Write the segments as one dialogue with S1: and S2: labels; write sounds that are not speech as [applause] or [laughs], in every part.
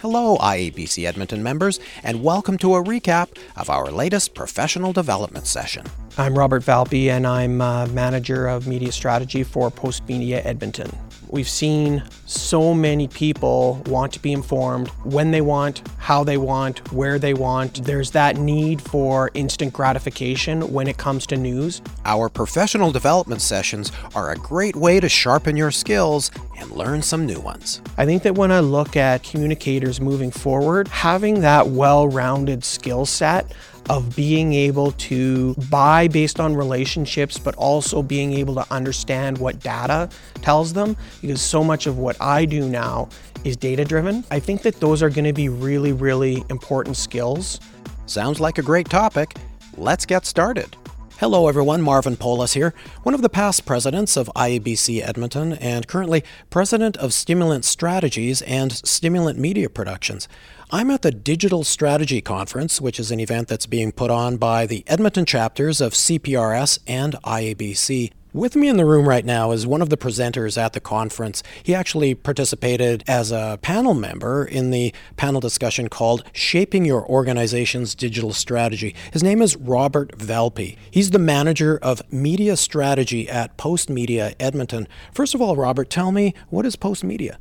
S1: Hello, IABC Edmonton members, and welcome to a recap of our latest professional development session.
S2: I'm Robert Valpy, and I'm uh, manager of media strategy for Postmedia Edmonton. We've seen so many people want to be informed when they want, how they want, where they want. There's that need for instant gratification when it comes to news.
S1: Our professional development sessions are a great way to sharpen your skills and learn some new ones.
S2: I think that when I look at communicators moving forward, having that well rounded skill set of being able to buy based on relationships, but also being able to understand what data tells them, because so much of what I do now is data driven. I think that those are going to be really, really important skills.
S1: Sounds like a great topic. Let's get started. Hello, everyone. Marvin Polis here, one of the past presidents of IABC Edmonton and currently president of Stimulant Strategies and Stimulant Media Productions. I'm at the Digital Strategy Conference, which is an event that's being put on by the Edmonton chapters of CPRS and IABC. With me in the room right now is one of the presenters at the conference. He actually participated as a panel member in the panel discussion called Shaping Your Organization's Digital Strategy. His name is Robert Valpy. He's the manager of media strategy at Postmedia Edmonton. First of all, Robert, tell me what is Postmedia?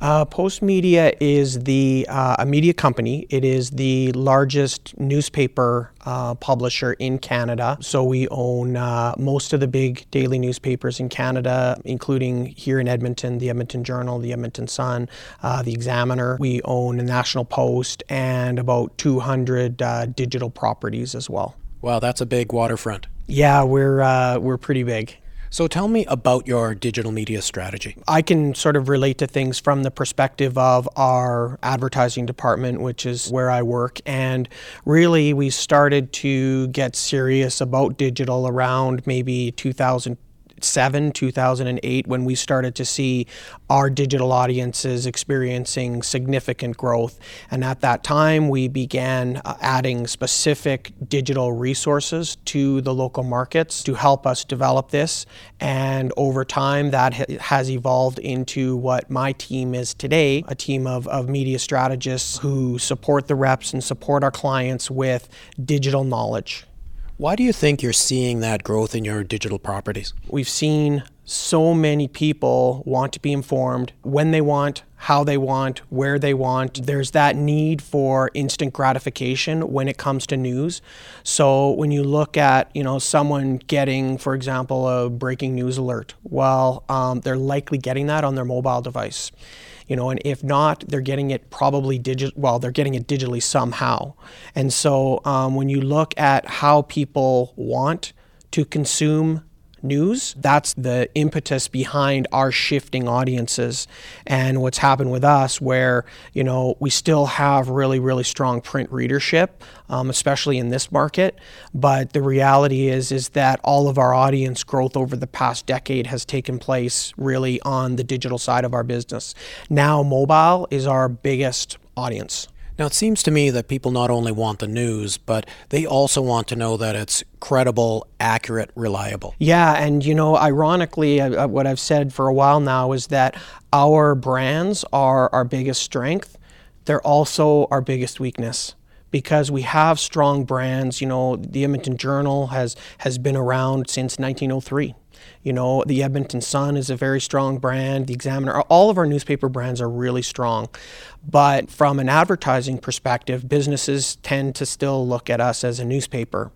S2: Uh, Postmedia is the uh, a media company. It is the largest newspaper uh, publisher in Canada. So we own uh, most of the big daily newspapers in Canada, including here in Edmonton, the Edmonton Journal, the Edmonton Sun, uh, the Examiner. We own the National Post and about 200 uh, digital properties as well.
S1: Wow, that's a big waterfront.
S2: Yeah, we're we're pretty big.
S1: So tell me about your digital media strategy.
S2: I can sort of relate to things from the perspective of our advertising department, which is where I work. And really, we started to get serious about digital around maybe 2000. 2007, 2008, when we started to see our digital audiences experiencing significant growth. And at that time, we began uh, adding specific digital resources to the local markets to help us develop this. And over time, that ha- has evolved into what my team is today a team of, of media strategists who support the reps and support our clients with digital knowledge.
S1: Why do you think you're seeing that growth in your digital properties?
S2: We've seen so many people want to be informed when they want, how they want, where they want. There's that need for instant gratification when it comes to news. So when you look at, you know, someone getting, for example, a breaking news alert, well, um, they're likely getting that on their mobile device you know, and if not, they're getting it probably digital. Well, they're getting it digitally somehow. And so um, when you look at how people want to consume news. That's the impetus behind our shifting audiences and what's happened with us, where you know we still have really, really strong print readership, um, especially in this market. But the reality is, is that all of our audience growth over the past decade has taken place really on the digital side of our business. Now, mobile is our biggest audience.
S1: Now, it seems to me that people not only want the news, but they also want to know that it's credible, accurate, reliable.
S2: Yeah, and you know, ironically, uh, uh, what I've said for a while now is that our brands are our biggest strength. They're also our biggest weakness because we have strong brands. You know, the Edmonton Journal has has been around since 1903. You know, the Edmonton Sun is a very strong brand. The Examiner, all of our newspaper brands are really strong. But from an advertising perspective, businesses tend to still look at us as a newspaper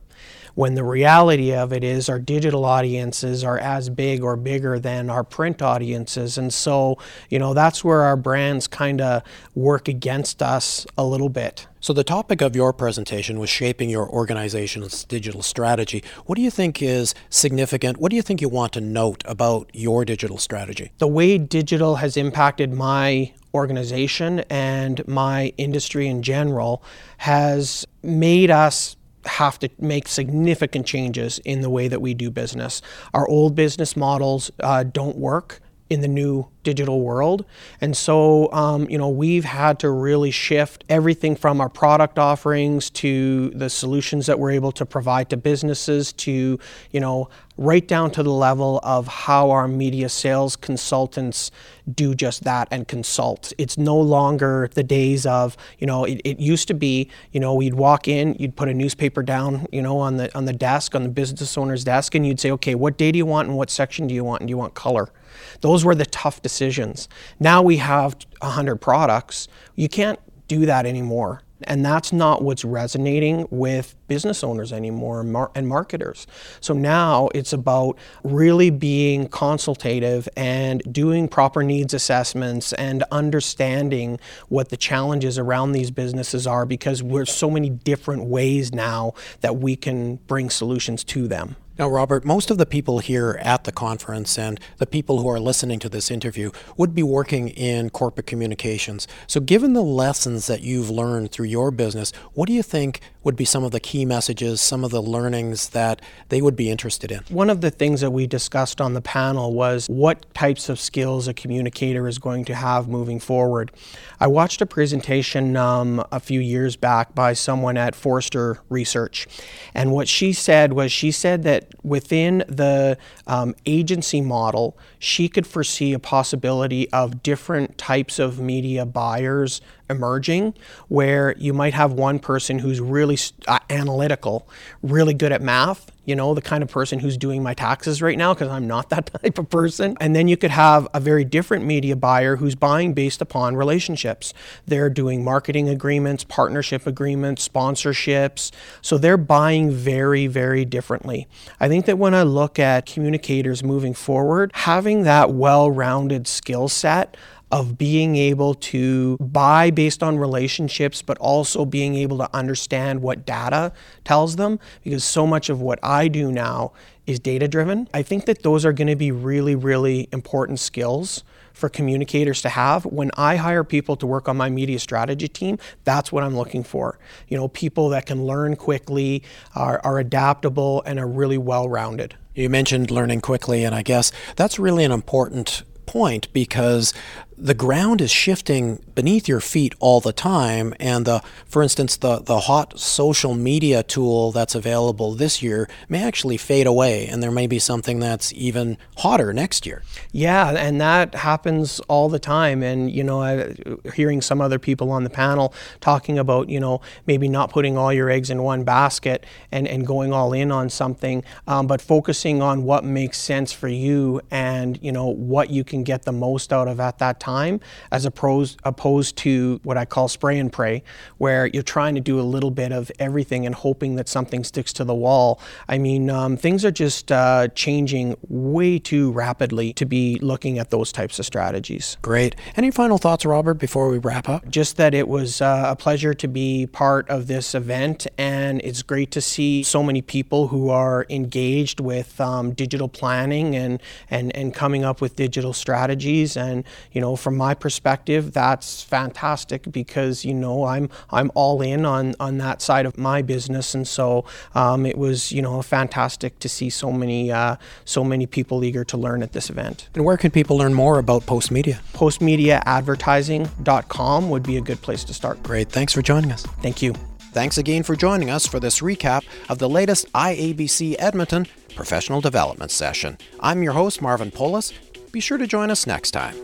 S2: when the reality of it is our digital audiences are as big or bigger than our print audiences. And so, you know, that's where our brands kind of work against us a little bit.
S1: So, the topic of your presentation was shaping your organization's digital strategy. What do you think is significant? What do you think you want to note about your digital strategy?
S2: The way digital has impacted my organization and my industry in general has made us have to make significant changes in the way that we do business. Our old business models uh, don't work in the new digital world. And so, um, you know, we've had to really shift everything from our product offerings to the solutions that we're able to provide to businesses to, you know, right down to the level of how our media sales consultants do just that and consult. It's no longer the days of, you know, it, it used to be, you know, you'd walk in, you'd put a newspaper down, you know, on the on the desk, on the business owner's desk, and you'd say, okay, what day do you want and what section do you want and do you want color? Those were the tough decisions. Now we have 100 products. You can't do that anymore. And that's not what's resonating with business owners anymore and marketers. So now it's about really being consultative and doing proper needs assessments and understanding what the challenges around these businesses are because we're so many different ways now that we can bring solutions to them.
S1: Now, Robert, most of the people here at the conference and the people who are listening to this interview would be working in corporate communications. So, given the lessons that you've learned through your business, what do you think would be some of the key messages, some of the learnings that they would be interested in?
S2: One of the things that we discussed on the panel was what types of skills a communicator is going to have moving forward. I watched a presentation um, a few years back by someone at Forrester Research, and what she said was she said that within the um, agency model, she could foresee a possibility of different types of media buyers emerging where you might have one person who's really uh, analytical, really good at math, you know, the kind of person who's doing my taxes right now because I'm not [laughs] that type of person. And then you could have a very different media buyer who's buying based upon relationships. They're doing marketing agreements, partnership agreements, sponsorships. So they're buying very, very differently. I think that when I look at communicators moving forward, having that well rounded skill set of being able to buy based on relationships, but also being able to understand what data tells them, because so much of what I do now is data driven. I think that those are going to be really, really important skills for communicators to have. When I hire people to work on my media strategy team, that's what I'm looking for. You know, people that can learn quickly, are, are adaptable, and are really well rounded.
S1: You mentioned learning quickly, and I guess that's really an important point because the ground is shifting beneath your feet all the time and the for instance the the hot social media tool that's available this year may actually fade away and there may be something that's even hotter next year.
S2: Yeah and that happens all the time and you know I, hearing some other people on the panel talking about you know maybe not putting all your eggs in one basket and and going all in on something um, but focusing on what makes sense for you and you know what you can get the most out of at that time as opposed, opposed to what I call spray and pray, where you're trying to do a little bit of everything and hoping that something sticks to the wall. I mean, um, things are just uh, changing way too rapidly to be looking at those types of strategies.
S1: Great. Any final thoughts, Robert, before we wrap up?
S2: Just that it was uh, a pleasure to be part of this event, and it's great to see so many people who are engaged with um, digital planning and, and, and coming up with digital strategies. And, you know, from my perspective, that's fantastic because you know I'm I'm all in on on that side of my business, and so um, it was you know fantastic to see so many uh, so many people eager to learn at this event.
S1: And where can people learn more about Postmedia?
S2: Postmediaadvertising.com would be a good place to start.
S1: Great, thanks for joining us.
S2: Thank you.
S1: Thanks again for joining us for this recap of the latest IABC Edmonton professional development session. I'm your host, Marvin Polis. Be sure to join us next time.